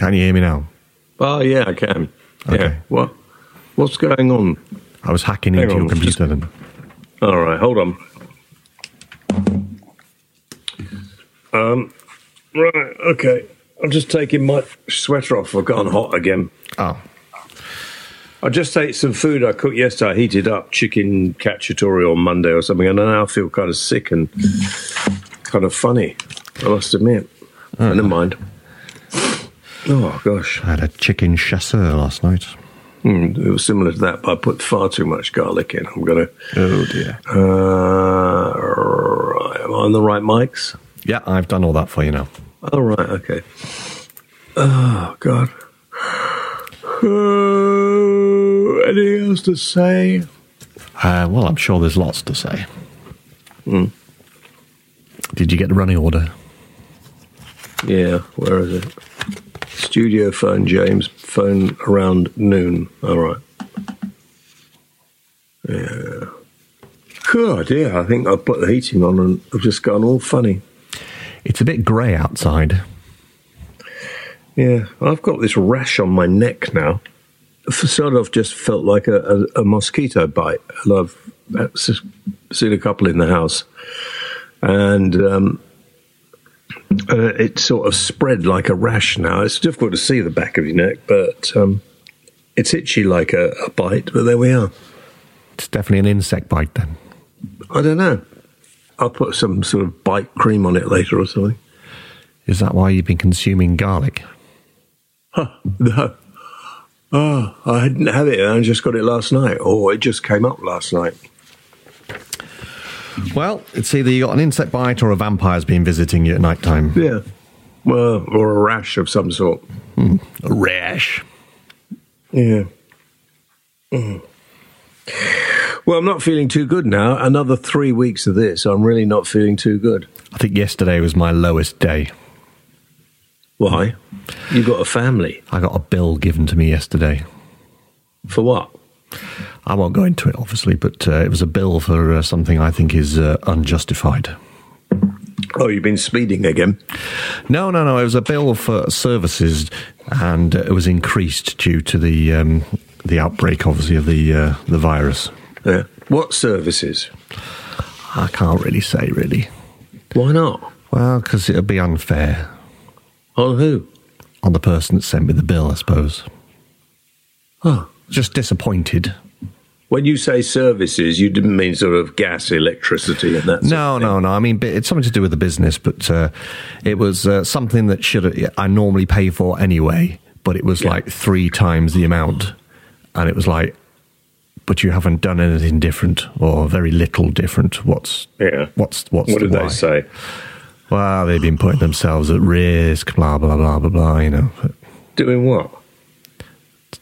Can you hear me now? Oh yeah, I can. Okay. Yeah. What? What's going on? I was hacking Hang into on, your computer then. All right, hold on. Um. Right. Okay. I'm just taking my sweater off. I've gone hot again. Oh, I just ate some food I cooked yesterday. I heated up chicken cacciatore on Monday or something, and I now feel kind of sick and kind of funny. I must admit. Never mind. Oh gosh, I had a chicken chasseur last night. Hmm, it was similar to that, but I put far too much garlic in. I'm gonna. Oh dear. Uh, right, am I on the right mics? Yeah, I've done all that for you now. Oh right, okay. Oh God. Uh, anything else to say? Uh, well, I'm sure there's lots to say. Hmm. Did you get the running order? Yeah, where is it? Studio phone, James. Phone around noon. All right. Yeah. God, yeah. I think I've put the heating on and I've just gone all funny. It's a bit grey outside. Yeah, I've got this rash on my neck now. Sort of just felt like a, a, a mosquito bite, and I've seen a couple in the house, and um, uh, it sort of spread like a rash. Now it's difficult to see the back of your neck, but um, it's itchy like a, a bite. But there we are. It's definitely an insect bite then. I don't know. I'll put some sort of bite cream on it later or something. Is that why you've been consuming garlic? Huh, no. Oh, I didn't have it. I just got it last night. Oh, it just came up last night. Well, it's either you got an insect bite or a vampire's been visiting you at night time. Yeah. Well, or a rash of some sort. A rash. Yeah. Mm. Well, I'm not feeling too good now. Another three weeks of this, I'm really not feeling too good. I think yesterday was my lowest day. Why? You got a family. I got a bill given to me yesterday. For what? I won't go into it, obviously, but uh, it was a bill for uh, something I think is uh, unjustified. Oh, you've been speeding again. No, no, no. It was a bill for services, and uh, it was increased due to the um, the outbreak, obviously, of the uh, the virus. Yeah. What services? I can't really say, really. Why not? Well, because it'd be unfair On who? on the person that sent me the bill, I suppose. Oh. Just disappointed. When you say services, you didn't mean sort of gas, electricity, and that. sort No, of thing. no, no. I mean, it's something to do with the business, but uh, it was uh, something that should I normally pay for anyway, but it was Yeah. like three times the amount, and it was like, but you haven't done anything different or very little different. What's Yeah. What's what's What the did why? they say? Well, they've been putting themselves at risk, blah blah blah blah blah. You know, Doing what?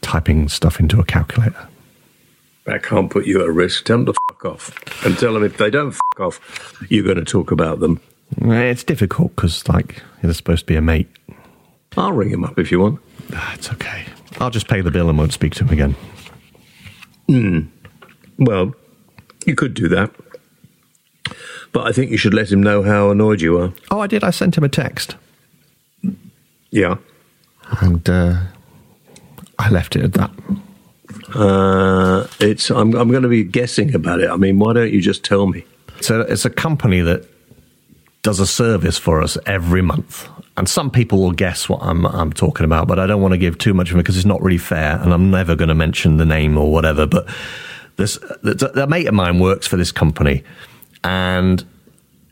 typing stuff into a calculator. That can't put you at risk. Tell them to fuck off. And tell them if they don't fuck off, you're going to talk about them. It's difficult because like they're supposed to be a mate. I'll ring him up if you want. Ah, It's okay. I'll just pay the bill and won't speak to him again. Well, you could do that. But I think you should let him know how annoyed you are. Oh, I did. I sent him a text. Yeah. and uh, I left it at that. Uh, it's. I'm. I'm going to be guessing about it. I mean, why don't you just tell me? So it's a company that does a service for us every month, and some people will guess what I'm I'm talking about, but I don't want to give too much of it because it's not really fair, and I'm never going to mention the name or whatever. But this the mate of mine works for this company, and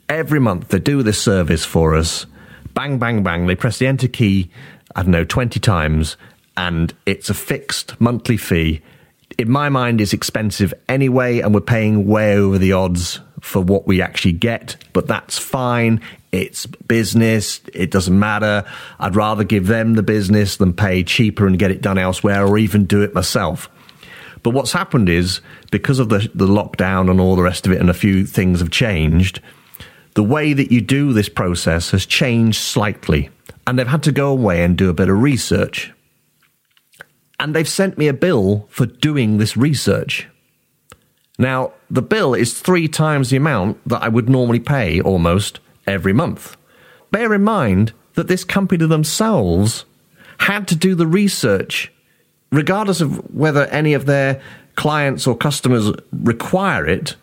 every month they do this service for us. Bang, bang, bang. They press the enter key, I don't know, 20 times, and it's a fixed monthly fee. In my mind, it's expensive anyway, and we're paying way over the odds for what we actually get, but that's fine. It's business. It doesn't matter. I'd rather give them the business than pay cheaper and get it done elsewhere or even do it myself. But what's happened is because of the, the lockdown and all the rest of it, and a few things have changed, the way that you do this process has changed slightly. And they've had to go away and do a bit of research. And they've sent me a bill for doing this research. Now, the bill is three times the amount that I would normally pay almost every month. Bear in mind that this company themselves had to do the research, regardless of whether any of their clients or customers require it.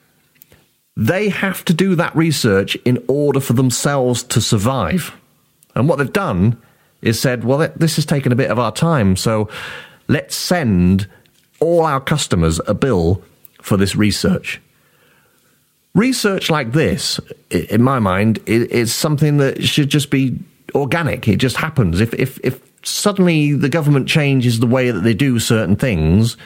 They have to do that research in order for themselves to survive. And what they've done is said, well, this has taken a bit of our time, so let's send all our customers a bill for this research. Research like this, in my mind, is something that should just be organic. It just happens. If, if, if suddenly the government changes the way that they do certain things,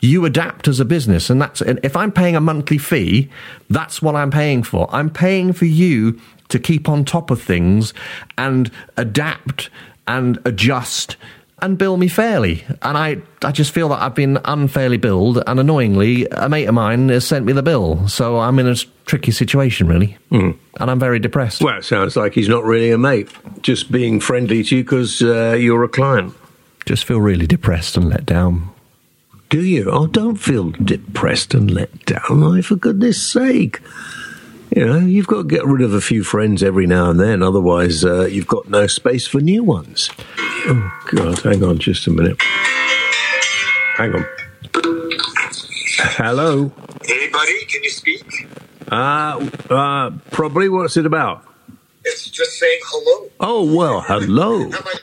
you adapt as a business. And that's, and if I'm paying a monthly fee, that's what I'm paying for. I'm paying for you to keep on top of things and adapt and adjust and bill me fairly. And I, I just feel that I've been unfairly billed, and annoyingly, a mate of mine has sent me the bill. So I'm in a tricky situation, really. Mm. And I'm very depressed. Well, it sounds like he's not really a mate, just being friendly to you because uh, you're a client. Just feel really depressed and let down. Do you? Oh, don't feel depressed and let down. I, for goodness sake. You know, you've got to get rid of a few friends every now and then, otherwise, uh, you've got no space for new ones. Oh, God, hang on just a minute. Hang on. Hello. Hey, buddy, can you speak? Uh, uh, probably. What's it about? It's just saying hello. Oh, well, hello. have, I,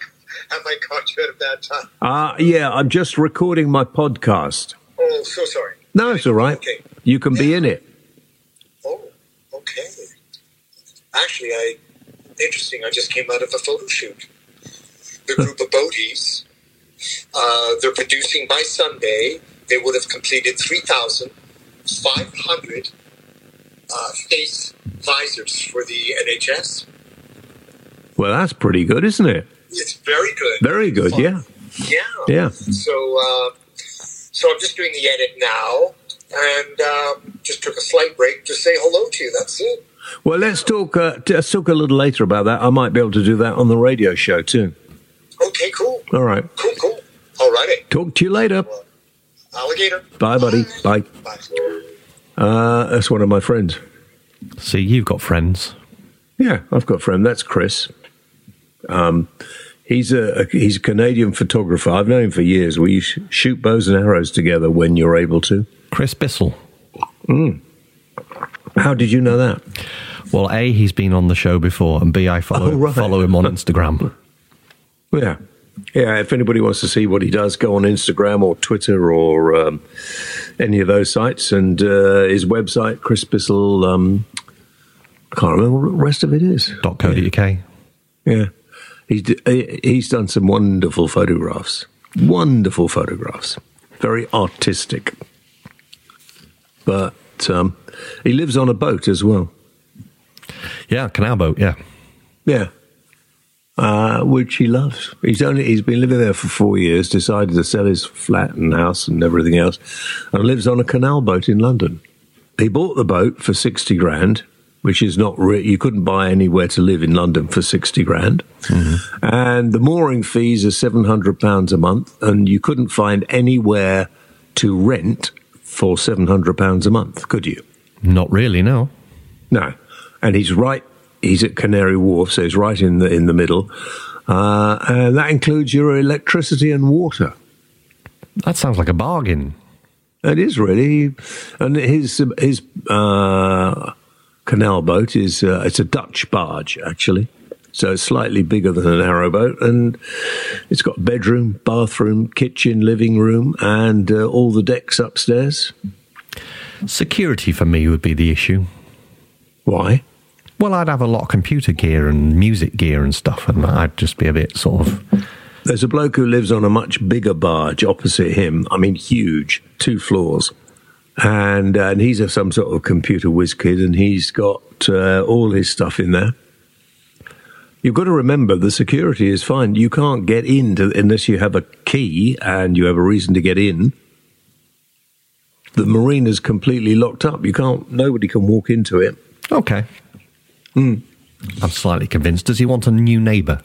have I caught you at a bad time? Uh, yeah, I'm just recording my podcast. Oh, so sorry. No, it's all right. Okay. You can yeah. be in it. Oh, okay. Actually, I interesting. I just came out of a photo shoot. The group of Boaties. Uh, they're producing by Sunday. They would have completed three thousand five hundred uh, face visors for the NHS. Well, that's pretty good, isn't it? It's very good. Very good. Fun. Yeah. Yeah. Yeah. So, uh, so I'm just doing the edit now and um, just took a slight break to say hello to you. That's it. Well, let's talk. Uh, let's talk a little later about that. I might be able to do that on the radio show too. Okay, cool. All right. Cool, cool. All righty. Talk to you later. alligator. Bye, buddy. Bye. Bye. Uh, that's one of my friends. See, you've got friends. Yeah, I've got a friend. That's Chris. Um, he's a, a, he's a Canadian photographer. I've known him for years. We shoot bows and arrows together when you're able to. Chris Bissell. Mm. How did you know that? Well, A, he's been on the show before, and B, I follow, oh, right. follow him on Instagram. Yeah. Yeah, if anybody wants to see what he does, go on Instagram or Twitter or um, any of those sites. And uh, his website, Chris Bissell, um, I can't remember what the rest of it is. .co.uk. Yeah. yeah. He's, he's done some wonderful photographs. Wonderful photographs. Very artistic but um, he lives on a boat as well. Yeah, canal boat. Yeah, yeah, uh, which he loves. He's only he's been living there for four years. Decided to sell his flat and house and everything else, and lives on a canal boat in London. He bought the boat for sixty grand, which is not re- you couldn't buy anywhere to live in London for sixty grand, mm-hmm. and the mooring fees are seven hundred pounds a month, and you couldn't find anywhere to rent for £700 a month, could you? Not really, no. No. And he's right, he's at Canary Wharf, so he's right in the, in the middle. Uh, and that includes your electricity and water. That sounds like a bargain. It is really. And his, his uh, canal boat is uh, it's a Dutch barge, actually. So it's slightly bigger than a narrowboat, and it's got bedroom, bathroom, kitchen, living room, and uh, all the decks upstairs. Security for me would be the issue. Why? Well, I'd have a lot of computer gear and music gear and stuff, and I'd just be a bit sort of. There's a bloke who lives on a much bigger barge opposite him. I mean, huge, two floors. And, uh, and he's a, some sort of computer whiz kid, and he's got uh, all his stuff in there. You've got to remember the security is fine. You can't get in to, unless you have a key and you have a reason to get in. The marina's completely locked up. You can't. Nobody can walk into it. Okay. Mm. I'm slightly convinced. Does he want a new neighbour?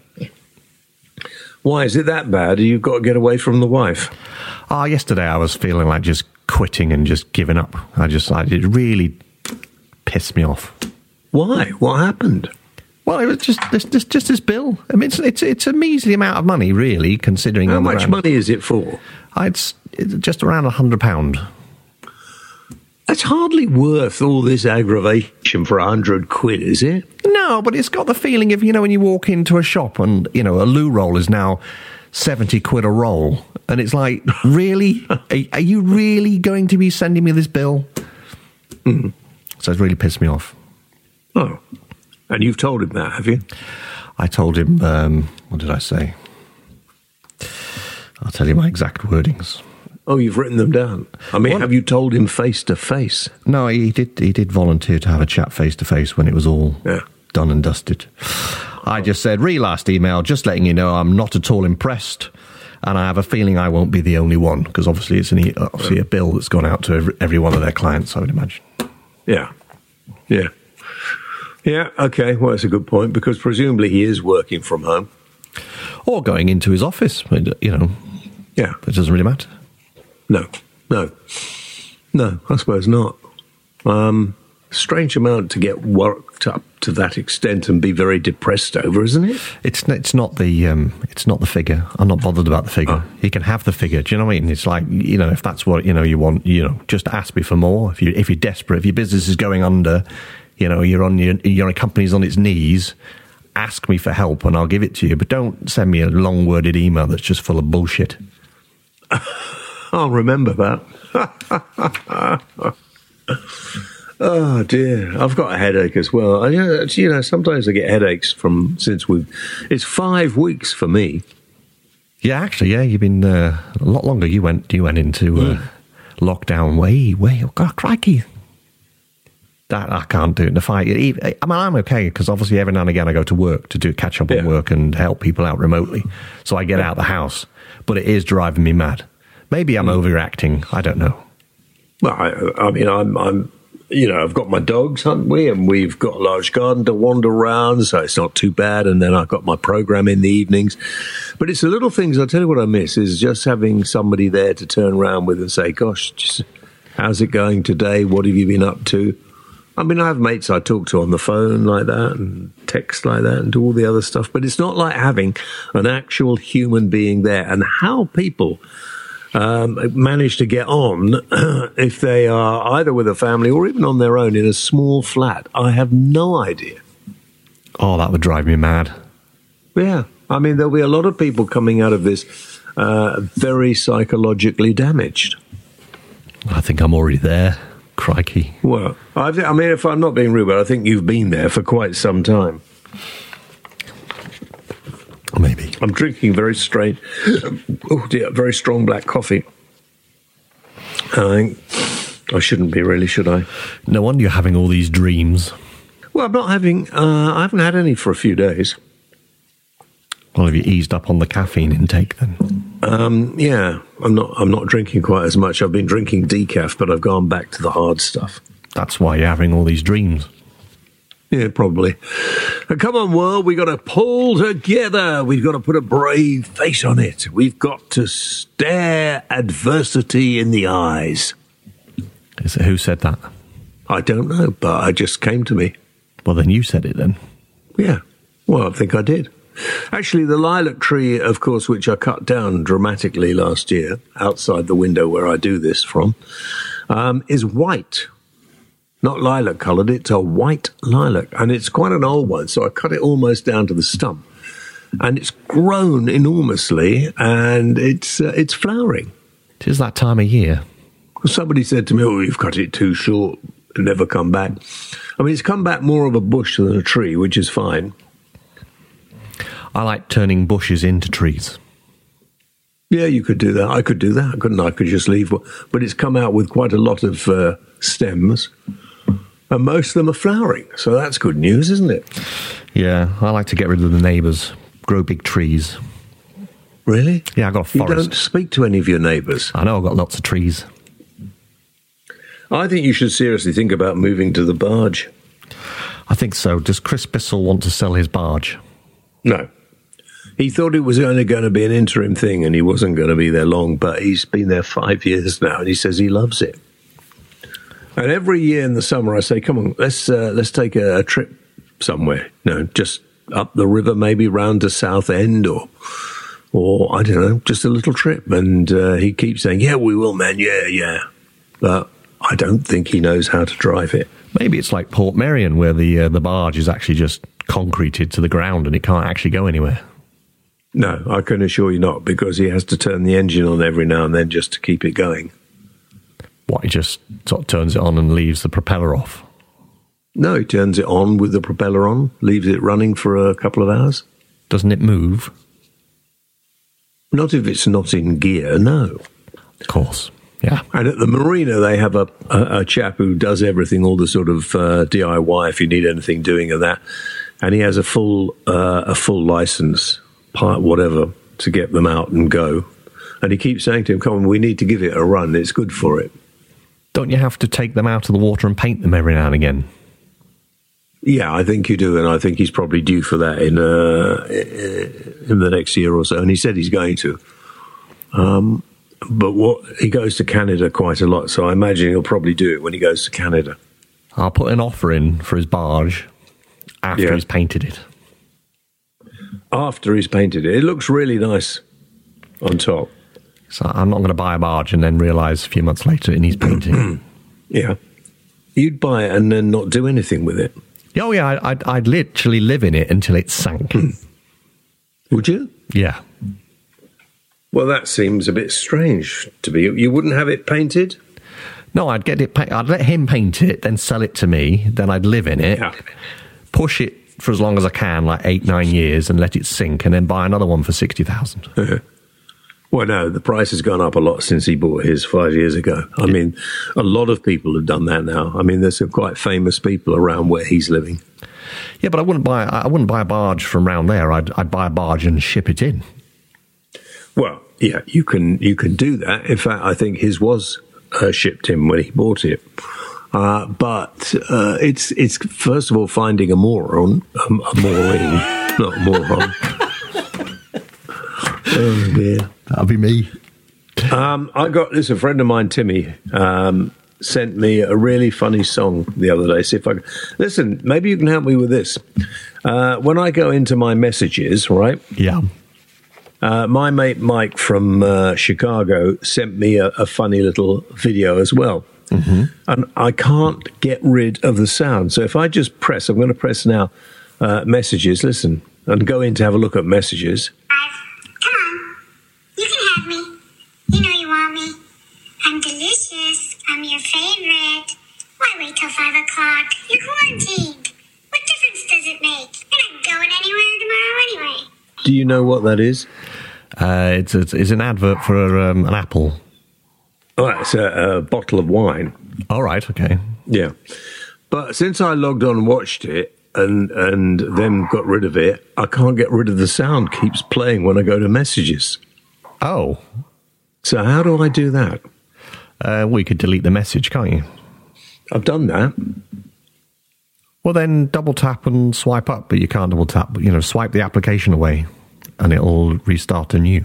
Why is it that bad? You've got to get away from the wife. Ah, yesterday I was feeling like just quitting and just giving up. I just, I, it really pissed me off. Why? What happened? Well, it was just this, just, just this bill. I mean, it's, it's it's a measly amount of money, really, considering How much ground- money is it for? It's, it's just around a hundred pound. That's hardly worth all this aggravation for a hundred quid, is it? No, but it's got the feeling of you know when you walk into a shop and you know a loo roll is now seventy quid a roll, and it's like, really, are, are you really going to be sending me this bill? So it's really pissed me off. Oh, and you've told him that, have you? I told him, um, what did I say? I'll tell you my exact wordings. Oh, you've written them down. I mean, What? have you told him face to face? No, he did. He did volunteer to have a chat face to face when it was all Yeah. done and dusted. I just said, "Re last email, just letting you know I'm not at all impressed, and I have a feeling I won't be the only one because obviously it's an e- obviously a bill that's gone out to every, every one of their clients. I would imagine. Yeah, yeah, yeah. Okay, well, that's a good point because presumably he is working from home. Or going into his office. You know, Yeah, it doesn't really matter. No, no, no. I suppose not. Um, strange amount to get worked up to that extent and be very depressed over, isn't it? It's it's not the um, it's not the figure. I'm not bothered about the figure. You can have the figure. Do you know what I mean? It's like you know if that's what you know you want. You know, just ask me for more. If you if you're desperate, if your business is going under, you know you're on your your company's on its knees. Ask me for help and I'll give it to you. But don't send me a long worded email that's just full of bullshit. I'll remember that. oh dear, I've got a headache as well. I, you know, sometimes I get headaches from since we've. It's five weeks for me. Yeah, actually, yeah, you've been uh, a lot longer. You went you went into uh, lockdown way way. Oh God, crikey! That I can't do it. The fight. I mean, I'm okay because obviously every now and again I go to work to do catch up Yeah. on work and help people out remotely. So I get out of the house, but it is driving me mad. Maybe I'm hmm. overreacting. I don't know. Well, I, I mean, I'm, I'm, you know, I've got my dogs, haven't we? And we've got a large garden to wander around, so it's not too bad. And then I've got my program in the evenings. But it's the little things. I'll tell you what I miss is just having somebody there to turn around with and say, "Gosh, just, how's it going today? What have you been up to?" I mean, I have mates I talk to on the phone like that and text like that and do all the other stuff, but it's not like having an actual human being there. And how people um, manage to get on if they are either with a family or even on their own in a small flat, I have no idea. Oh, that would drive me mad. Yeah. I mean, there'll be a lot of people coming out of this uh, very psychologically damaged. I think I'm already there. Crikey. Well, I, th- I mean, if I'm not being rude, but I think you've been there for quite some time. Maybe. I'm drinking very strange, oh dear, very strong black coffee. I think I shouldn't be really, should I? No wonder you're having all these dreams. Well, I'm not having. Uh, I haven't had any for a few days. Well, have you eased up on the caffeine intake then? Um, yeah, I'm not. I'm not drinking quite as much. I've been drinking decaf, but I've gone back to the hard stuff. That's why you're having all these dreams. Yeah, probably. Come on, world, we've got to pull together. We've got to put a brave face on it. We've got to stare adversity in the eyes. Is it, who said that? I don't know, but it just came to me. Well, then you said it then. Yeah. Well, I think I did. Actually, the lilac tree, of course, which I cut down dramatically last year outside the window where I do this from, um, is white. Not lilac coloured, it's a white lilac. And it's quite an old one, so I cut it almost down to the stump. And it's grown enormously and it's, uh, it's flowering. It is that time of year. Somebody said to me, Oh, you've cut it too short, never come back. I mean, it's come back more of a bush than a tree, which is fine. I like turning bushes into trees. Yeah, you could do that. I could do that, couldn't I? I could just leave, one. but it's come out with quite a lot of uh, stems, and most of them are flowering. So that's good news, isn't it? Yeah, I like to get rid of the neighbours, grow big trees. Really? Yeah, I got a You forest. don't speak to any of your neighbours. I know I've got lots of trees. I think you should seriously think about moving to the barge. I think so. Does Chris Bissell want to sell his barge? No. He thought it was only going to be an interim thing and he wasn't going to be there long, but he's been there five years now and he says he loves it. And every year in the summer, I say, come on, let's, uh, let's take a, a trip somewhere. You know, just up the river, maybe round to Southend or or I don't know, just a little trip. And uh, he keeps saying, "Yeah, we will, man. Yeah, yeah," but I don't think he knows how to drive it. Maybe it's like Portmeirion, where the uh, the barge is actually just concreted to the ground and it can't actually go anywhere. No, I can assure you not, because he has to turn the engine on every now and then just to keep it going. What he just sort of turns it on and leaves the propeller off. No, he turns it on with the propeller on, leaves it running for a couple of hours. Doesn't it move? Not if it's not in gear, no. Of course. Yeah. And at the marina, they have a, a, a chap who does everything, all the sort of uh, DIY if you need anything doing of that, and he has a full uh, a full license, part whatever, to get them out and go. And he keeps saying to him, "Come on, we need to give it a run. It's good for it." Don't you have to take them out of the water and paint them every now and again? Yeah, I think you do, and I think he's probably due for that in uh, in the next year or so. And he said he's going to. Um, but what he goes to Canada quite a lot, so I imagine he'll probably do it when he goes to Canada. I'll put an offer in for his barge after Yeah. he's painted it. After he's painted it, it looks really nice on top. So I'm not going to buy a barge and then realise a few months later it needs painting. Yeah, you'd buy it and then not do anything with it, oh yeah, I'd, I'd literally live in it until it sank. Hmm. would you? yeah. Well, that seems a bit strange to me. You wouldn't have it painted? No, I'd get it. Pa- I'd let him paint it, then sell it to me. Then I'd live in it, Yeah. push it for as long as I can, like eight, nine years, and let it sink, and then buy another one for sixty thousand. Uh-huh. Well, no, the price has gone up a lot since he bought his five years ago. I mean, a lot of people have done that now. I mean, there's some quite famous people around where he's living. Yeah, but I wouldn't buy. I wouldn't buy a barge from round there. I'd, I'd buy a barge and ship it in. Well, yeah, you can you can do that. In fact, I think his was uh, shipped in when he bought it. Uh, but uh, it's it's first of all finding a moron, um, a mooring, not a moron. oh dear. That'd be me. Um, I got this. A friend of mine, Timmy, um, sent me a really funny song the other day. See if I can listen. Maybe you can help me with this. Uh, when I go into my messages, right? Yeah. Uh, my mate Mike from uh, Chicago sent me a, a funny little video as well. And I can't get rid of the sound. So if I just press, I'm going to press now uh, messages, listen, and go in to have a look at messages. Five. Come on. You can have me. You know you want me. I'm delicious. I'm your favorite. Why wait till five o'clock? You're quarantined. What difference does it make? You're not going anywhere tomorrow anyway. Do you know what that is? Uh, it's, it's it's an advert for um, an apple. Oh, it's a, a bottle of wine. All right. Okay. Yeah. But since I logged on and watched it and and then got rid of it, I can't get rid of the sound keeps playing when I go to messages. Oh. So how do I do that? Uh, well, you could delete the message, can't you? I've done that. Well, then double tap and swipe up, but you can't double tap. You know, swipe the application away, and it'll restart anew.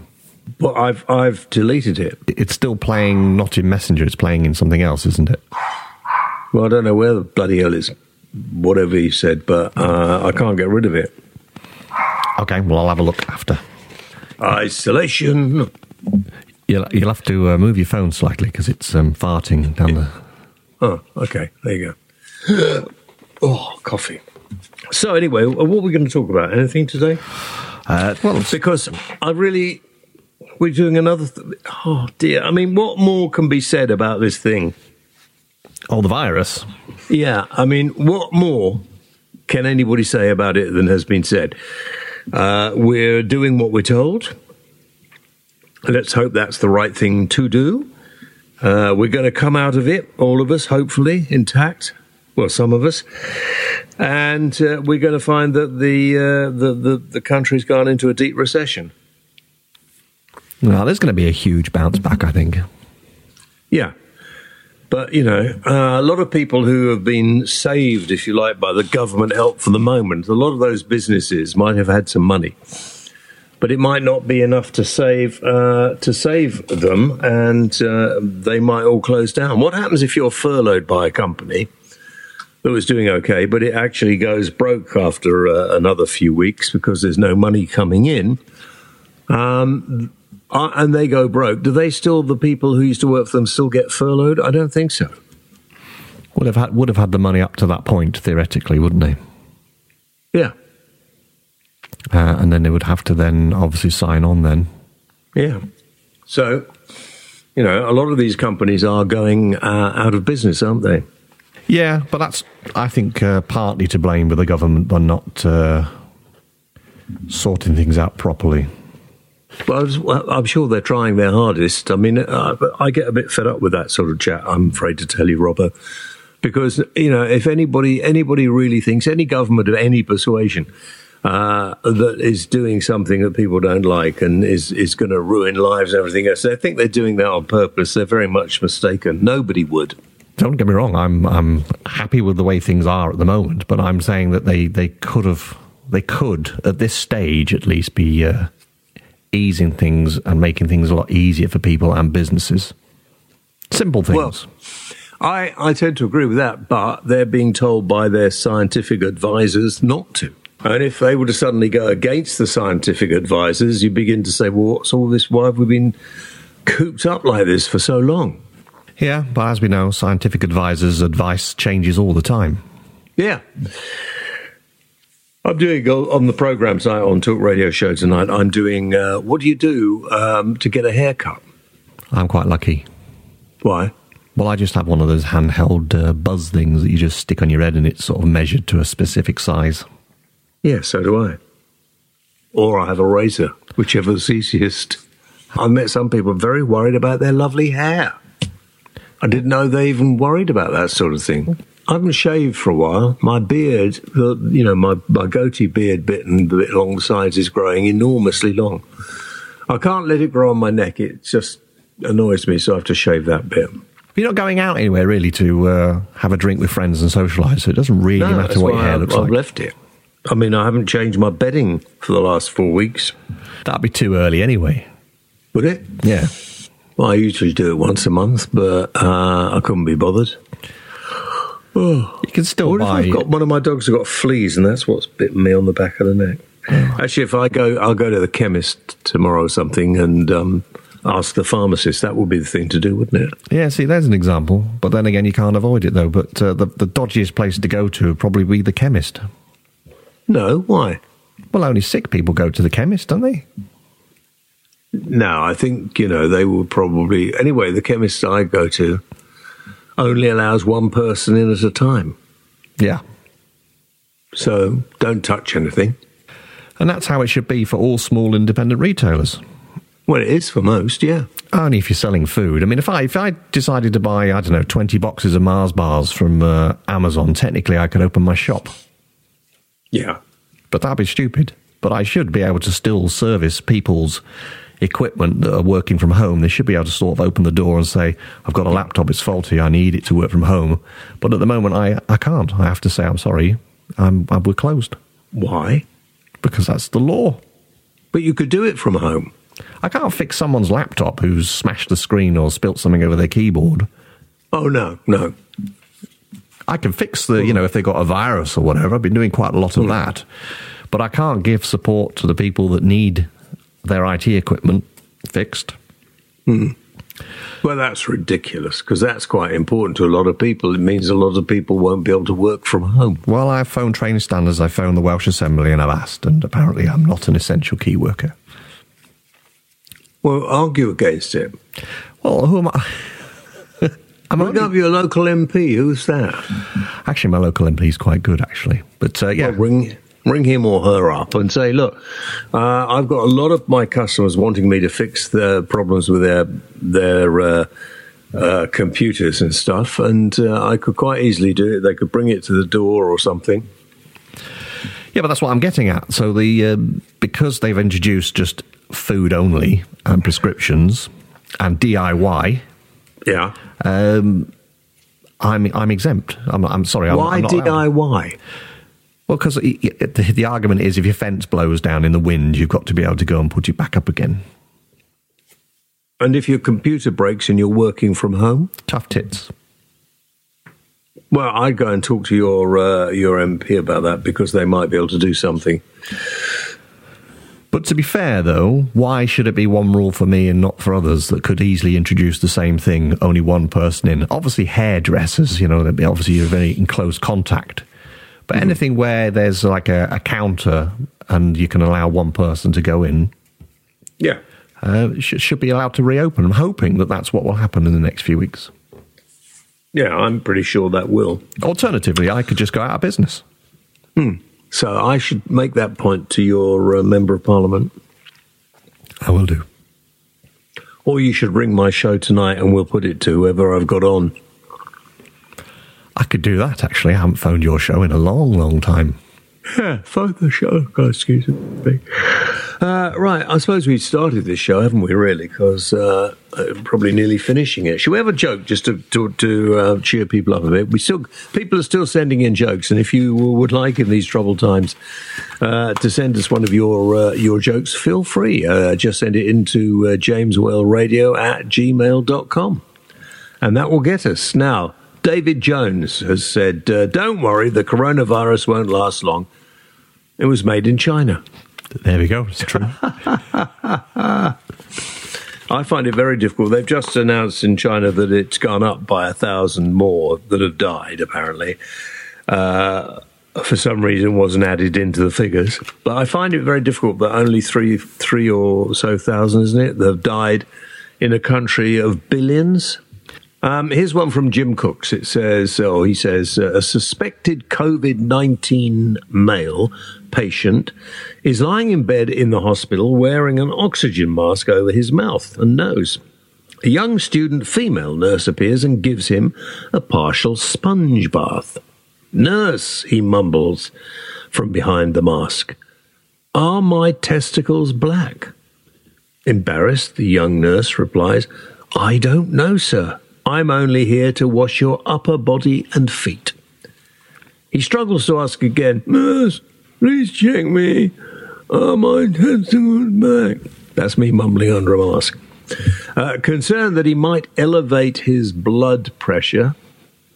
But I've I've deleted it. It's still playing not in Messenger; it's playing in something else, isn't it? Well, I don't know where the bloody hell is whatever he said, but uh, I can't get rid of it. Okay. Well, I'll have a look after. Isolation. You'll you'll have to uh, move your phone slightly because it's um, farting down the. Oh, okay. There you go. oh, coffee. So anyway, what are we going to talk about? Anything today? Uh, well, because I really we're doing another. Th- oh dear! I mean, what more can be said about this thing? oh, the virus. Yeah, I mean, what more can anybody say about it than has been said? Uh, we're doing what we're told. Let's hope that's the right thing to do. Uh, we're going to come out of it, all of us, hopefully intact. Well, some of us, and uh, we're going to find that the, uh, the the the country's gone into a deep recession. Well, there's going to be a huge bounce back, I think. Yeah. But, you know, uh, a lot of people who have been saved, if you like, by the government help for the moment, a lot of those businesses might have had some money. But it might not be enough to save uh, to save them, and uh, they might all close down. What happens if you're furloughed by a company that was doing okay, but it actually goes broke after uh, another few weeks because there's no money coming in. Um, uh, and they go broke. Do they still, the people who used to work for them, still get furloughed? I don't think so. Would have had would have had the money up to that point theoretically, wouldn't they? Yeah, Uh, and then they would have to then obviously sign on. Then yeah. So, you know, a lot of these companies are going uh, out of business, aren't they? yeah, but that's I think uh, partly to blame with the government by not uh, sorting things out properly. Well, I was- well, I'm sure they're trying their hardest. I mean, uh, I get a bit fed up with that sort of chat. I'm afraid to tell you, Robert, because you know, if anybody anybody really thinks any government of any persuasion uh, that is doing something that people don't like and is is going to ruin lives and everything else, they think they're doing that on purpose. They're very much mistaken. Nobody would. Don't get me wrong. I'm I'm happy with the way things are at the moment, but I'm saying that they, they could have they could at this stage at least be uh, easing things and making things a lot easier for people and businesses. Simple things. Well, I, I tend to agree with that, but they're being told by their scientific advisors not to. And if they were to suddenly go against the scientific advisors, you begin to say, well, what's all this? Why have we been cooped up like this for so long? yeah, but as we know, scientific advisors' advice changes all the time. Yeah. I'm doing on the program tonight on Talk Radio Show tonight. I'm doing uh, what do you do um, to get a haircut? I'm quite lucky. Why? Well, I just have one of those handheld uh, buzz things that you just stick on your head and it's sort of measured to a specific size. Yeah, so do I. Or I have a razor, whichever's easiest. I've met some people very worried about their lovely hair. I didn't know they even worried about that sort of thing. I haven't shaved for a while. My beard, the, you know, my, my goatee beard bit and the bit along the sides is growing enormously long. I can't let it grow on my neck. It just annoys me, so I have to shave that bit. You're not going out anywhere really to uh, have a drink with friends and socialise, so it doesn't really No, matter what your hair I've, looks I've like. left it. I mean, I haven't changed my bedding for the last four weeks. That'd be too early anyway. Would it? Yeah. Well, I usually do it once a month, but uh, I couldn't be bothered. Oh, You can still what if. I've got one of my dogs has got fleas, and that's what's bitten me on the back of the neck. Actually, if I go, I'll go to the chemist tomorrow or something and um, ask the pharmacist. That would be the thing to do, wouldn't it? Yeah, see, there's an example. But then again, you can't avoid it though. But uh, the, the dodgiest place to go to would probably be the chemist. No, why? Well, only sick people go to the chemist, don't they? No, I think you know they will probably. Anyway, the chemist I go to only allows one person in at a time, Yeah. so don't touch anything. And that's how it should be for all small independent retailers. Well, it is for most, yeah. Only if you're selling food. I mean, if I if I decided to buy, I don't know, twenty boxes of Mars bars from uh, Amazon, technically I could open my shop, Yeah. but that'd be stupid. But I should be able to still service people's equipment that are working from home. They should be able to sort of open the door and say, "I've got a laptop; it's faulty. I need it to work from home." But at the moment, I I can't. I have to say, "I'm sorry, I'm, I'm we're closed." Why? because that's the law. But you could do it from home. I can't fix someone's laptop who's smashed the screen or spilt something over their keyboard. Oh no, no. I can fix the, you know, if they got a virus or whatever. I've been doing quite a lot of that. But I can't give support to the people that need their IT equipment fixed. Hmm. Well, that's ridiculous because that's quite important to a lot of people. It means a lot of people won't be able to work from home. Well, I've phoned trading standards, I've phoned the Welsh Assembly, and I've asked, and apparently I'm not an essential key worker. Well, argue against it. Well, who am I? I'm Bring only, up your local MP. Who's that? actually, my local MP is quite good, actually. But uh, yeah, Well, ring ring him or her up and say, look, uh, I've got a lot of my customers wanting me to fix their problems with their their uh, uh, computers and stuff, and uh, I could quite easily do it. They could bring it to the door or something. Yeah, but that's what I'm getting at. So the um, because they've introduced just food only and prescriptions and DIY, Yeah. Um, I'm I'm exempt. I'm, I'm sorry. I'm, Why I'm allowed. Well, because the, the argument is if your fence blows down in the wind, you've got to be able to go and put it back up again. And if your computer breaks and you're working from home, Tough tits. Well, I'd go and talk to your uh, your MP about that because they might be able to do something. But to be fair, though, why should it be one rule for me and not for others that could easily introduce the same thing, only one person in? Obviously, hairdressers, you know, they'd be obviously you're very in close contact. But mm-hmm. anything where there's like a, a, counter and you can allow one person to go in, yeah, uh, sh- should be allowed to reopen. I'm hoping that that's what will happen in the next few weeks. Yeah, I'm pretty sure that will. Alternatively, I could just go out of business. Hmm. So I should make that point to your uh, member of parliament. I will do. Or you should ring my show tonight and we'll put it to whoever I've got on. I could do that, actually. I haven't phoned your show in a long, long time. Yeah, phone the show. excuse me. Uh, right, I suppose we've started this show, haven't we? Really, because uh, uh, probably nearly finishing it. Should we have a joke just to to, to uh, cheer people up a bit? We still people are still sending in jokes, and if you would like in these troubled times uh, to send us one of your uh, your jokes, feel free. just send it into uh, jameswellradio at gmail.com. and that will get us now. David Jones has said, "Don't worry, the coronavirus won't last long." It was made in China. There we go. It's true. I find it very difficult. They've just announced in China that it's gone up by a thousand more that have died, apparently. Uh, for some reason, wasn't added into the figures. But I find it very difficult that only three, three or so thousand, isn't it, that have died in a country of billions. Um, here's one from Jim Cooks. It says, oh, he says, uh, a suspected COVID 19 male patient is lying in bed in the hospital wearing an oxygen mask over his mouth and nose. A young student female nurse appears and gives him a partial sponge bath. Nurse, he mumbles from behind the mask. Are my testicles black? Embarrassed, the young nurse replies, I don't know, sir. I'm only here to wash your upper body and feet. He struggles to ask again, Nurse, please check me. Are my testicles back? That's me mumbling under a mask. Uh, concerned that he might elevate his blood pressure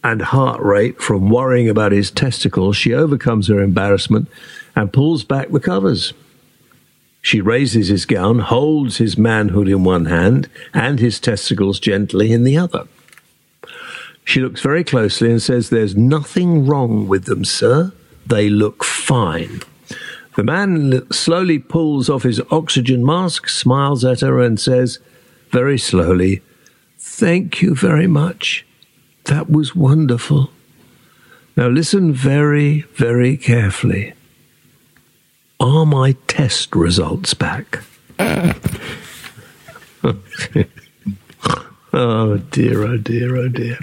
and heart rate from worrying about his testicles, she overcomes her embarrassment and pulls back the covers. She raises his gown, holds his manhood in one hand and his testicles gently in the other. She looks very closely and says, There's nothing wrong with them, sir. They look fine. The man slowly pulls off his oxygen mask, smiles at her, and says, very slowly, Thank you very much. That was wonderful. Now listen very, very carefully. Are my test results back? Oh dear, oh dear, oh dear.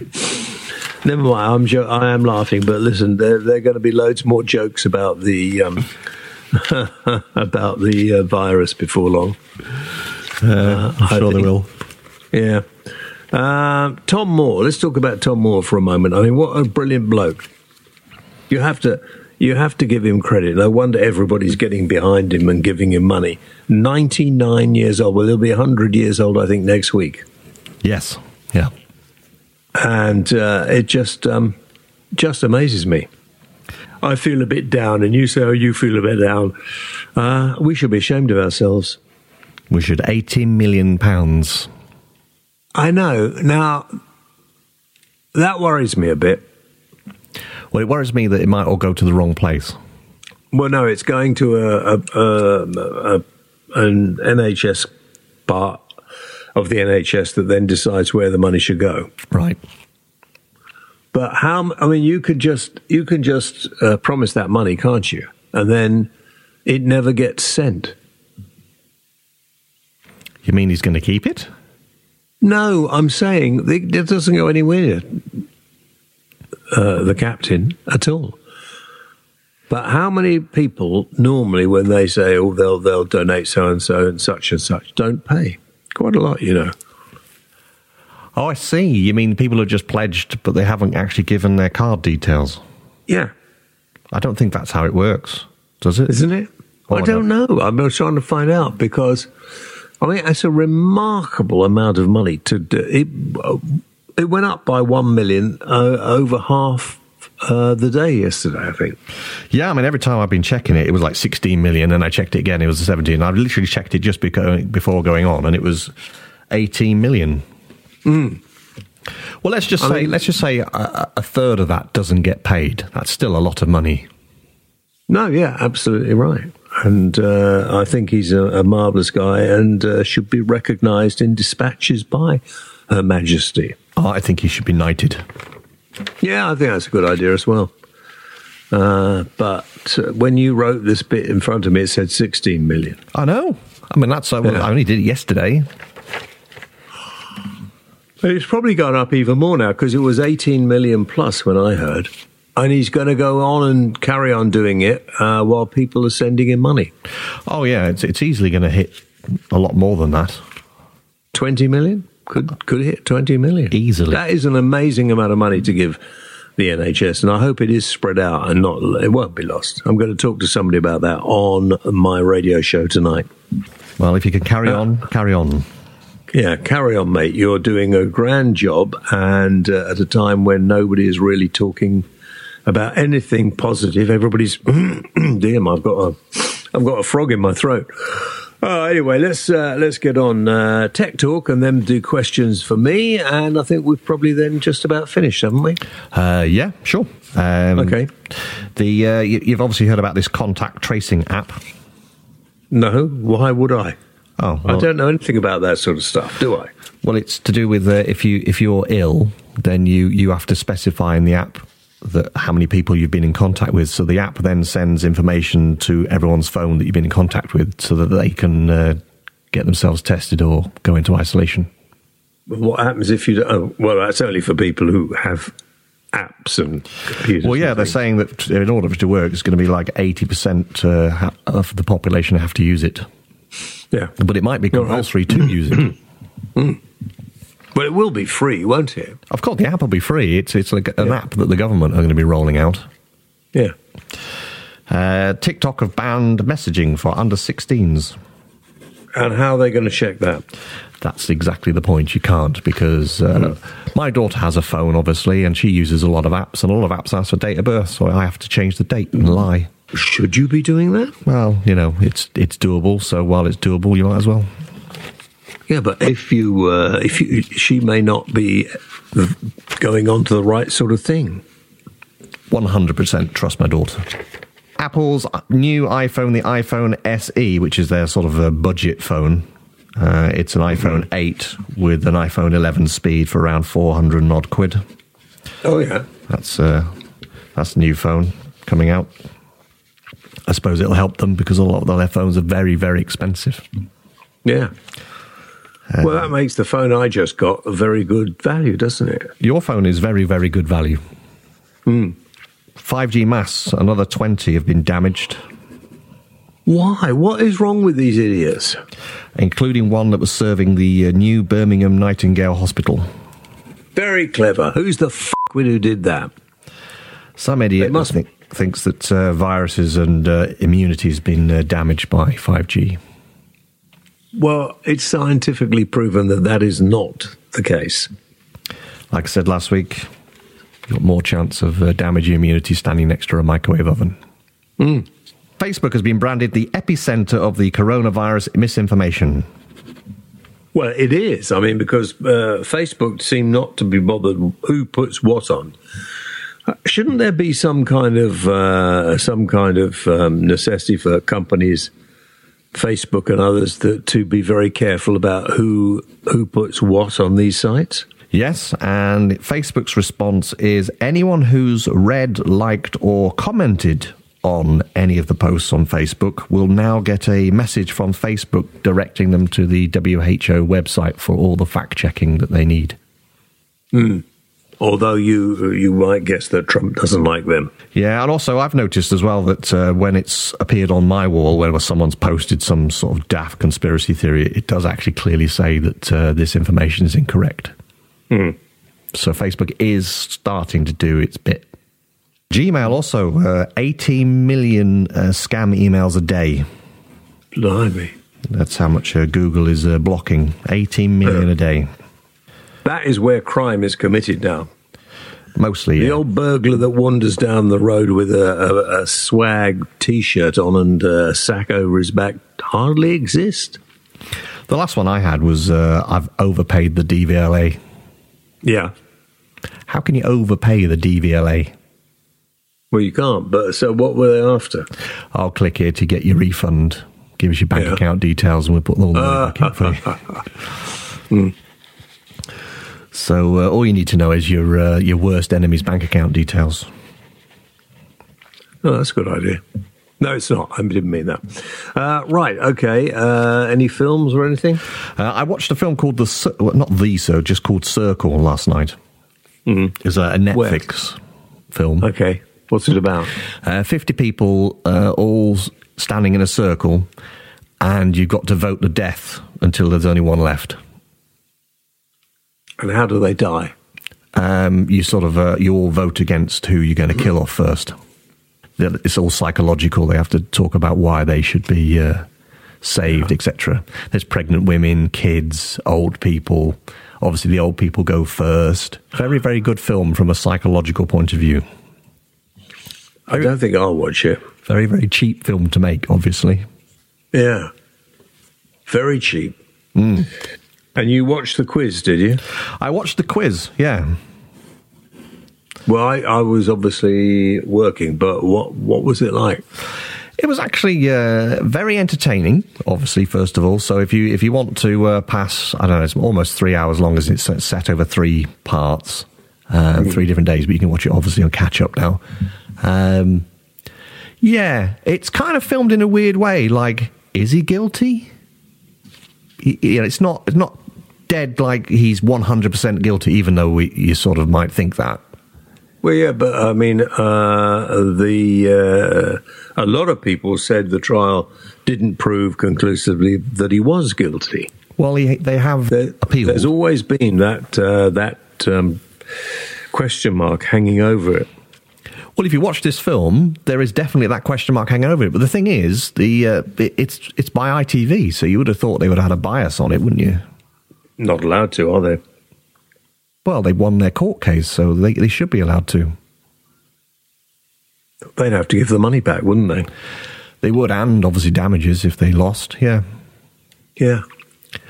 Never mind. I'm jo- I am laughing, but listen, there, there are going to be loads more jokes about the um, about the uh, virus before long. Uh, I'm sure there will. Yeah. Uh, Tom Moore. Let's talk about Tom Moore for a moment. I mean, what a brilliant bloke! You have to you have to give him credit. No wonder everybody's getting behind him and giving him money. Ninety nine years old. Well, he'll be hundred years old, I think, next week. Yes. Yeah. And uh, it just um, just amazes me. I feel a bit down, and you say, "Oh, you feel a bit down." Uh, we should be ashamed of ourselves. We should eighty million pounds. I know. Now that worries me a bit. Well, it worries me that it might all go to the wrong place. Well, no, it's going to a, a, a, a an NHS part of the NHS that then decides where the money should go. Right. But how? I mean, you could just you can just uh, promise that money, can't you? And then it never gets sent. You mean he's going to keep it? No, I'm saying it doesn't go anywhere. Uh, the captain at all. But how many people normally, when they say, "Oh, they'll they'll donate so and so and such and such," don't pay? Quite a lot, you know. Oh, I see. You mean people have just pledged, but they haven't actually given their card details? Yeah. I don't think that's how it works, does it? Isn't it? Oh, I don't know. I'm trying to find out because, I mean, it's a remarkable amount of money to do. It, it went up by one million uh, over half uh, the day yesterday, I think. Yeah, I mean, every time I've been checking it, it was like 16 million, and I checked it again, it was 17. I've literally checked it just beco- before going on, and it was 18 million. Well, let's just I say mean- let's just say a, a third of that doesn't get paid. That's still a lot of money. No, yeah, absolutely right. And uh, I think he's a, a marvellous guy and uh, should be recognised in dispatches by Her Majesty. Oh, I think he should be knighted. Yeah, I think that's a good idea as well. Uh, but uh, when you wrote this bit in front of me, it said 16 million. I know. I mean, that's uh, well, Yeah. I only did it yesterday. It's probably gone up even more now because it was 18 million plus when I heard. And he's going to go on and carry on doing it uh, while people are sending him money. Oh yeah, it's it's easily going to hit a lot more than that. 20 million? Could, could hit 20 million. Easily. That is an amazing amount of money to give the NHS. And I hope it is spread out and not, it won't be lost. I'm going to talk to somebody about that on my radio show tonight. Well, if you can carry Uh, on, carry on. Yeah, carry on, mate. You're doing a grand job, and uh, at a time when nobody is really talking about anything positive, everybody's damn. I've got a, I've got a frog in my throat. Oh, anyway, let's uh, let's get on uh, tech talk and then do questions for me. And I think we've probably then just about finished, haven't we? Uh, yeah, sure. Um, Okay. The uh, you, you've obviously heard about this contact tracing app. No, why would I? Oh, I don't know anything about that sort of stuff, do I? well, it's to do with uh, if you if you're ill, then you you have to specify in the app that how many people you've been in contact with. So the app then sends information to everyone's phone that you've been in contact with, so that they can uh, get themselves tested or go into isolation. What happens if you don't? Oh, well, that's only for people who have apps and computers. Well, yeah, they're saying that in order for it to work, it's going to be like eighty percent uh, of the population have to use it. Yeah. But it might be All right. compulsory to use it. But it will be free, won't it? Of course, the app will be free. It's it's like an app that the government are going to be rolling out. Yeah. Uh, TikTok have banned messaging for under 16s. And how are they going to check that? That's exactly the point. You can't because uh, my daughter has a phone, obviously, and she uses a lot of apps, and a lot of apps ask for date of birth, so I have to change the date and lie. Should you be doing that? Well, you know, it's it's doable. So while it's doable, you might as well. Yeah, but if you, uh, if you, she may not be going on to the right sort of thing. 100% trust my daughter. Apple's new iPhone, the iPhone SE, which is their sort of a budget phone. Uh, it's an iPhone 8 with an iPhone 11 speed for around 400 and odd quid. Oh yeah. That's uh, that's a new phone coming out. I suppose it'll help them because a lot of their phones are very, very expensive. Yeah. Well, that makes the phone I just got a very good value, doesn't it? Your phone is very, very good value. 5G masts, another 20 have been damaged, Why? What is wrong with these idiots? including one that was serving the uh, new Birmingham Nightingale Hospital. Very clever. Who's the f who did that? Some idiot They must- think, thinks that uh, viruses and uh, immunity has been uh, damaged by 5G. Well, it's scientifically proven that that is not the case. Like I said last week, you've got more chance of uh, damaging immunity standing next to a microwave oven. Facebook has been branded the epicenter of the coronavirus misinformation. Well, it is. I mean, because uh, Facebook seem not to be bothered who puts what on. Uh, Shouldn't there be some kind of uh, some kind of um, necessity for companies, Facebook and others, that to be very careful about who who puts what on these sites? Yes, and Facebook's response is anyone who's read, liked, or commented on any of the posts on Facebook will now get a message from Facebook directing them to the WHO website for all the fact checking that they need. Hmm. Although you you might guess that Trump doesn't like them. Yeah, and also I've noticed as well that uh, when it's appeared on my wall, whenever someone's posted some sort of daft conspiracy theory, it does actually clearly say that uh, this information is incorrect. So Facebook is starting to do its bit. Gmail also uh, 18 million uh, scam emails a day. Blimey. That's how much uh, Google is uh, blocking. 18 million a day. That is where crime is committed now. Mostly, The yeah. old burglar that wanders down the road with a, a, a swag T-shirt on and a sack over his back hardly exist. The last one I had was uh, I've overpaid the DVLA. Yeah. How can you overpay the DVLA? Well, you can't. But so, what were they after? I'll click here to get your refund. Give us your bank Yeah. account details, and we'll put all the money back in for you. So uh, all you need to know is your uh, your worst enemy's bank account details. Oh, that's a good idea. No, it's not. I didn't mean that. Uh, right. Okay. Uh, any films or anything? Uh, I watched a film called the Cir- well, not the so just called Circle last night. Mm-hmm. It's a, a Netflix film. Okay. What's it about? Uh, Fifty people uh, all standing in a circle, and you've got to vote to death until there's only one left. And how do they die? um, you sort of uh, you all vote against who you're going to kill off first. It's all psychological. They have to talk about why they should be uh, saved, etc. There's pregnant women, kids, old people. Obviously, the old people go first. Very, very good film from a psychological point of view. I don't think I'll watch it. Very, very cheap film to make. Obviously, Yeah. Very cheap. And you watched the quiz, did you? I watched the quiz. Yeah, Well, I, I was obviously working, but what what was it like? It was actually uh, very entertaining. Obviously, first of all, so if you if you want to uh, pass, I don't know, it's almost three hours long as it's set- over three parts, um, three different days, but you can watch it obviously on catch up now. Um, yeah, it's kind of filmed in a weird way. Like, is he guilty? You know, it's not it's not dead like he's one hundred percent guilty, even though we you sort of might think that. Well, yeah, but I mean, uh, the uh, a lot of people said the trial didn't prove conclusively that he was guilty. Well, he, they have There, appealed. there's always been that uh, that um, question mark hanging over it. Well, if you watch this film, there is definitely that question mark hanging over it. But the thing is, the uh, it- it's it's by ITV, so you would have thought they would have had a bias on it, wouldn't you? Not allowed to, are they? Well, they won their court case, so they they should be allowed to. They'd have to give the money back, wouldn't they? They would, and obviously damages if they lost. Yeah. Yeah.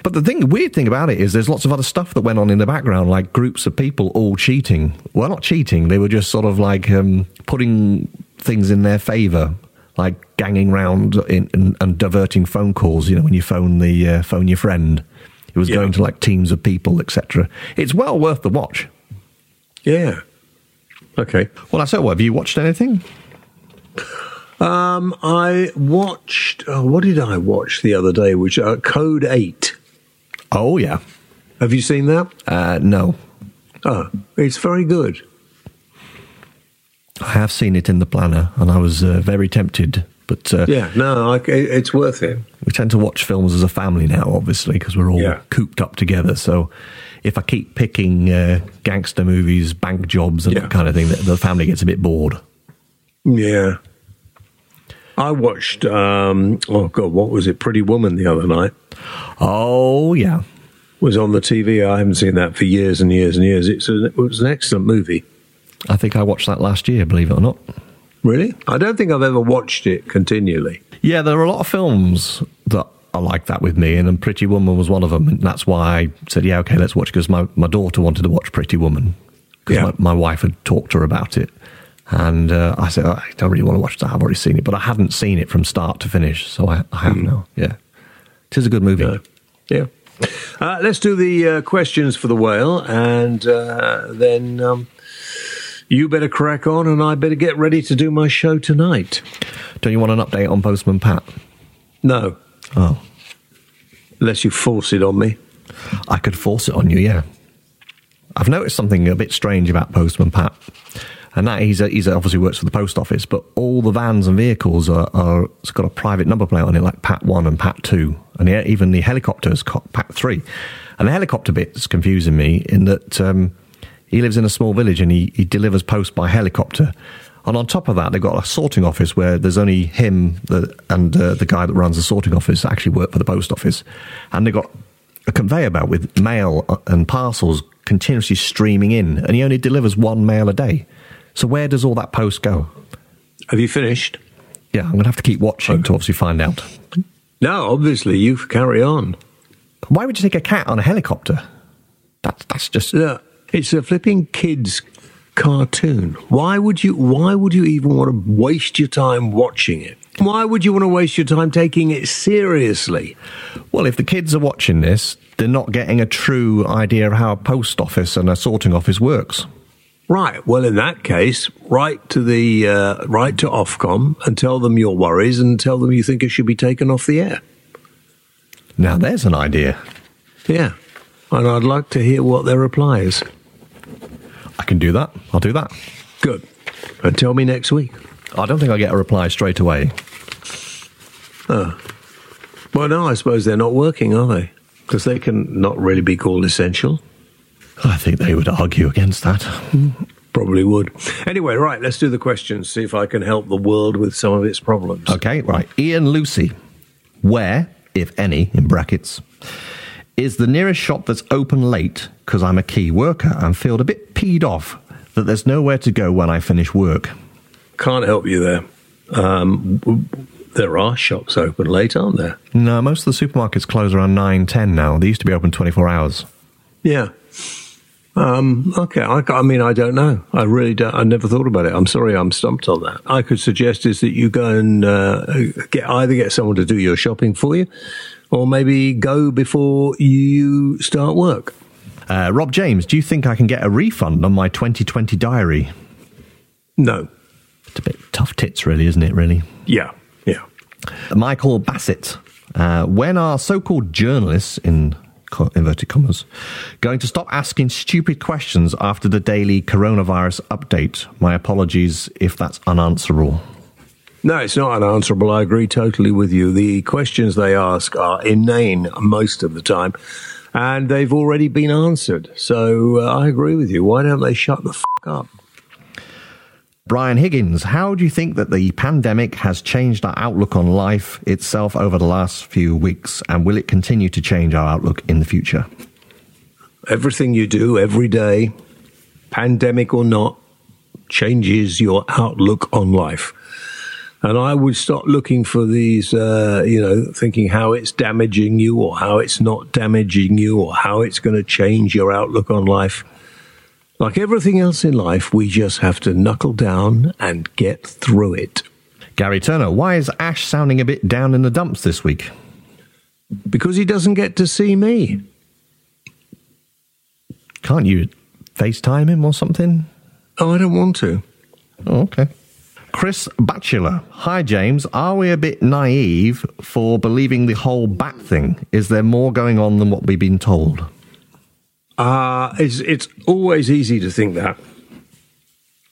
But the thing, the weird thing about it is, there's lots of other stuff that went on in the background, like groups of people all cheating. Well, not cheating; they were just sort of like um, putting things in their favour, like ganging round in, and, and diverting phone calls. You know, when you phone the uh, phone your friend, it was Yeah. going to like teams of people, etc. It's well worth the watch. Yeah. Okay. Well, I said, well, have you watched anything? Um, I watched. Oh, what did I watch the other day? Which uh, Code Eight. Oh yeah, Have you seen that? uh, no, Oh, it's very good. I have seen it in the planner, and I was uh, very tempted. But uh, Yeah. No, I, it's worth it. we tend to watch films as a family now, obviously, because we're all Yeah. cooped up together. So if I keep picking uh, gangster movies, bank jobs, and Yeah. that kind of thing, the, the family gets a bit bored. Yeah. I watched. Um, oh God, what was it? Pretty Woman the other night Oh, yeah. was on the TV. I haven't seen that for years and years and years. It's a, it was an excellent movie. I think I watched that last year, believe it or not. Really? I don't think I've ever watched it continually. Yeah, there are a lot of films that are like that with me, and, and Pretty Woman was one of them. And that's why I said, yeah, okay, let's watch, because my, my daughter wanted to watch Pretty Woman, because Yeah. my, my wife had talked to her about it. And uh, I said, I don't really want to watch that. I've already seen it, but I hadn't seen it from start to finish, so I, I have now. Yeah. It is a good movie. Yeah. Uh, let's do the uh, questions for the whale, and uh, then um, you better crack on, and I better get ready to do my show tonight. Don't you want an update on Postman Pat? No, Oh, unless you force it on me. I could force it on you, yeah. I've noticed something a bit strange about Postman Pat, and that he's a, he's a, obviously works for the post office, but all the vans and vehicles are, are it's got a private number plate on it, like Pat One and Pat Two, and the, even the helicopters Pat Three, and the helicopter bit's confusing me in that um, he lives in a small village and he, he delivers post by helicopter. And on top of that, they've got a sorting office where there's only him and uh, the guy that runs the sorting office actually work for the post office. And they've got a conveyor belt with mail and parcels continuously streaming in, and he only delivers one mail a day. So where does all that post go? Have you finished? Yeah, I'm going to have to keep watching to obviously find out. No, obviously you carry on. Why would you take a cat on a helicopter? That's that's just Yeah, it's a flipping kids cartoon. Why would you? Why would you even want to waste your time watching it? Why would you want to waste your time taking it seriously? well. If the kids are watching this, they're not getting a true idea of how a post office and a sorting office works. Right. Well, in that case, write to the uh, write to Ofcom and tell them your worries and tell them you think it should be taken off the air. Now there's an idea. Yeah. And I'd like to hear what their reply is. I can do that. I'll do that. Good. And tell me next week. I don't think I get a reply straight away. Well, no, I suppose they're not working, are they? Because they can not really be called essential. I think they would argue against that. Probably would. Anyway, right, let's do the questions, see if I can help the world with some of its problems. Okay, right. Ian Lucy. Where, if any, in brackets, is the nearest shop that's open late because I'm a key worker and feel a bit peed off that there's nowhere to go when I finish work? Can't help you there. Um, there are shops open late, aren't there? No, most of the supermarkets close around 9, 10 now. They used to be open 24 hours. Yeah. Um, okay. I, I mean, I don't know. I really don't. I never thought about it. I'm sorry, I'm stumped on that. I could suggest is that you go and uh, get either get someone to do your shopping for you, or maybe go before you start work. Uh, Rob James, do you think I can get a refund on my 2020 diary? No. It's a bit tough tits, really, isn't it, really? Yeah. Yeah. Michael Bassett. Uh, when are so called journalists, in co- inverted commas, going to stop asking stupid questions after the daily coronavirus update? My apologies if that's unanswerable. No, it's not unanswerable. I agree totally with you. The questions they ask are inane most of the time, and they've already been answered. So uh, I agree with you. Why don't they shut the fuck up? Brian Higgins, how do you think that the pandemic has changed our outlook on life itself over the last few weeks, and will it continue to change our outlook in the future? Everything you do every day, pandemic or not, changes your outlook on life. And I would stop looking for these, uh, you know, thinking how it's damaging you or how it's not damaging you or how it's going to change your outlook on life. Like everything else in life, we just have to knuckle down and get through it. Gary Turner, why is Ash sounding a bit down in the dumps this week? Because he doesn't get to see me. Can't you FaceTime him or something? Oh, I don't want to. Oh, okay. Chris Batchelor. Hi, James. Are we a bit naive for believing the whole bat thing? Is there more going on than what we've been told? Uh, it's, it's always easy to think that.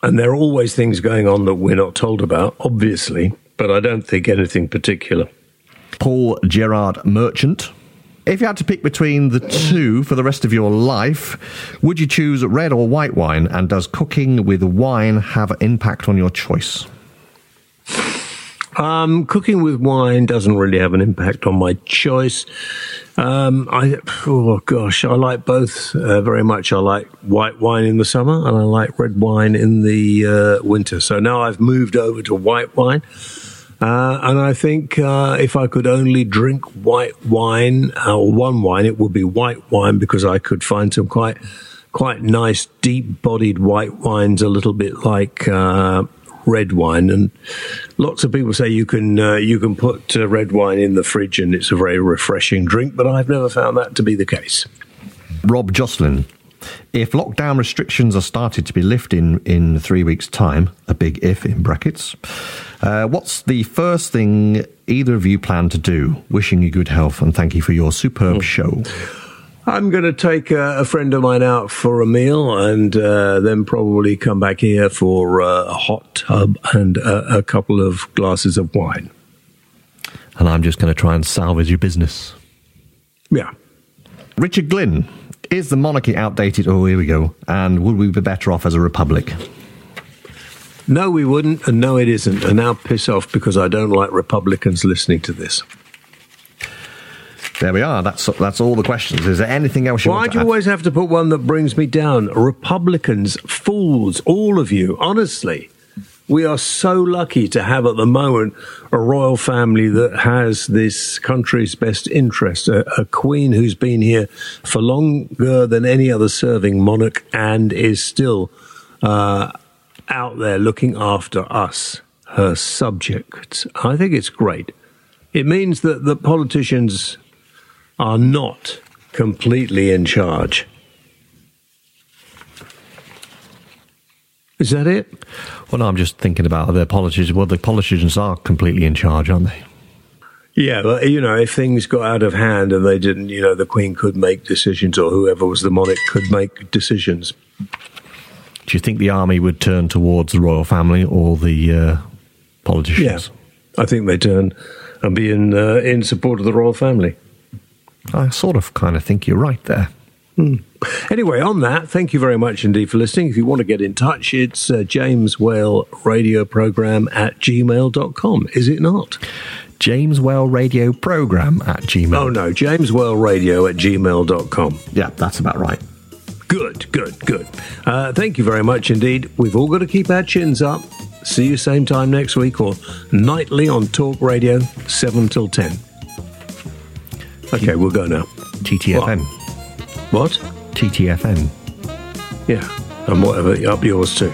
And there are always things going on that we're not told about, obviously, but I don't think anything particular. Paul Gerard Merchant. If you had to pick between the two for the rest of your life, would you choose red or white wine? And does cooking with wine have an impact on your choice? Um, cooking with wine doesn't really have an impact on my choice. Um, I oh gosh, I like both uh, very much. I like white wine in the summer, and I like red wine in the uh, winter. So now I've moved over to white wine, uh, and I think uh, if I could only drink white wine uh, or one wine, it would be white wine because I could find some quite quite nice, deep-bodied white wines, a little bit like uh, red wine, and lots of people say you can uh, you can put uh, red wine in the fridge and it's a very refreshing drink, but I've never found that to be the case. Rob Jocelyn. If lockdown restrictions are started to be lifted in, in three weeks' time, a big if in brackets, uh, what's the first thing either of you plan to do? Wishing you good health and thank you for your superb show. I'm going to take uh, a friend of mine out for a meal and uh, then probably come back here for uh, a hot tub and a, a couple of glasses of wine. And I'm just going to try and salvage your business. Yeah. Richard Glynn. Is the monarchy outdated? Oh, here we go. And would we be better off as a republic? No, we wouldn't, and no, it isn't. And now piss off because I don't like Republicans listening to this. There we are. That's that's all the questions. Is there anything else you Why do you add? always have to put one that brings me down? Republicans, fools, all of you. Honestly, we are so lucky to have at the moment a royal family that has this country's best interest. A, a queen who's been here for longer than any other serving monarch and is still uh, out there looking after us, her subjects. I think it's great. It means that the politicians are not completely in charge. Is that it? Well, no, I'm just thinking about the politicians. Well, the politicians are completely in charge, aren't they? Yeah, but you know, if things got out of hand and they didn't, you know, the Queen could make decisions or whoever was the monarch could make decisions. Do you think the army would turn towards the royal family or the uh, politicians? I think they turn and be in uh, in support of the royal family. I sort of kind of think you're right there. Anyway, on that, thank you very much indeed for listening. If you want to get in touch, it's uh, James Whale Radio Program at gmail.com, is it not? James Whale Radio Program at Gmail. Oh, no, James Whale Radio at gmail.com. Yeah, that's about right. Good, good, good. Uh, thank you very much indeed. We've all got to keep our chins up. See you same time next week or nightly on Talk Radio, 7 till 10. Okay, we'll go now. TTFN. What? TTFN. Yeah, and whatever, up yours too.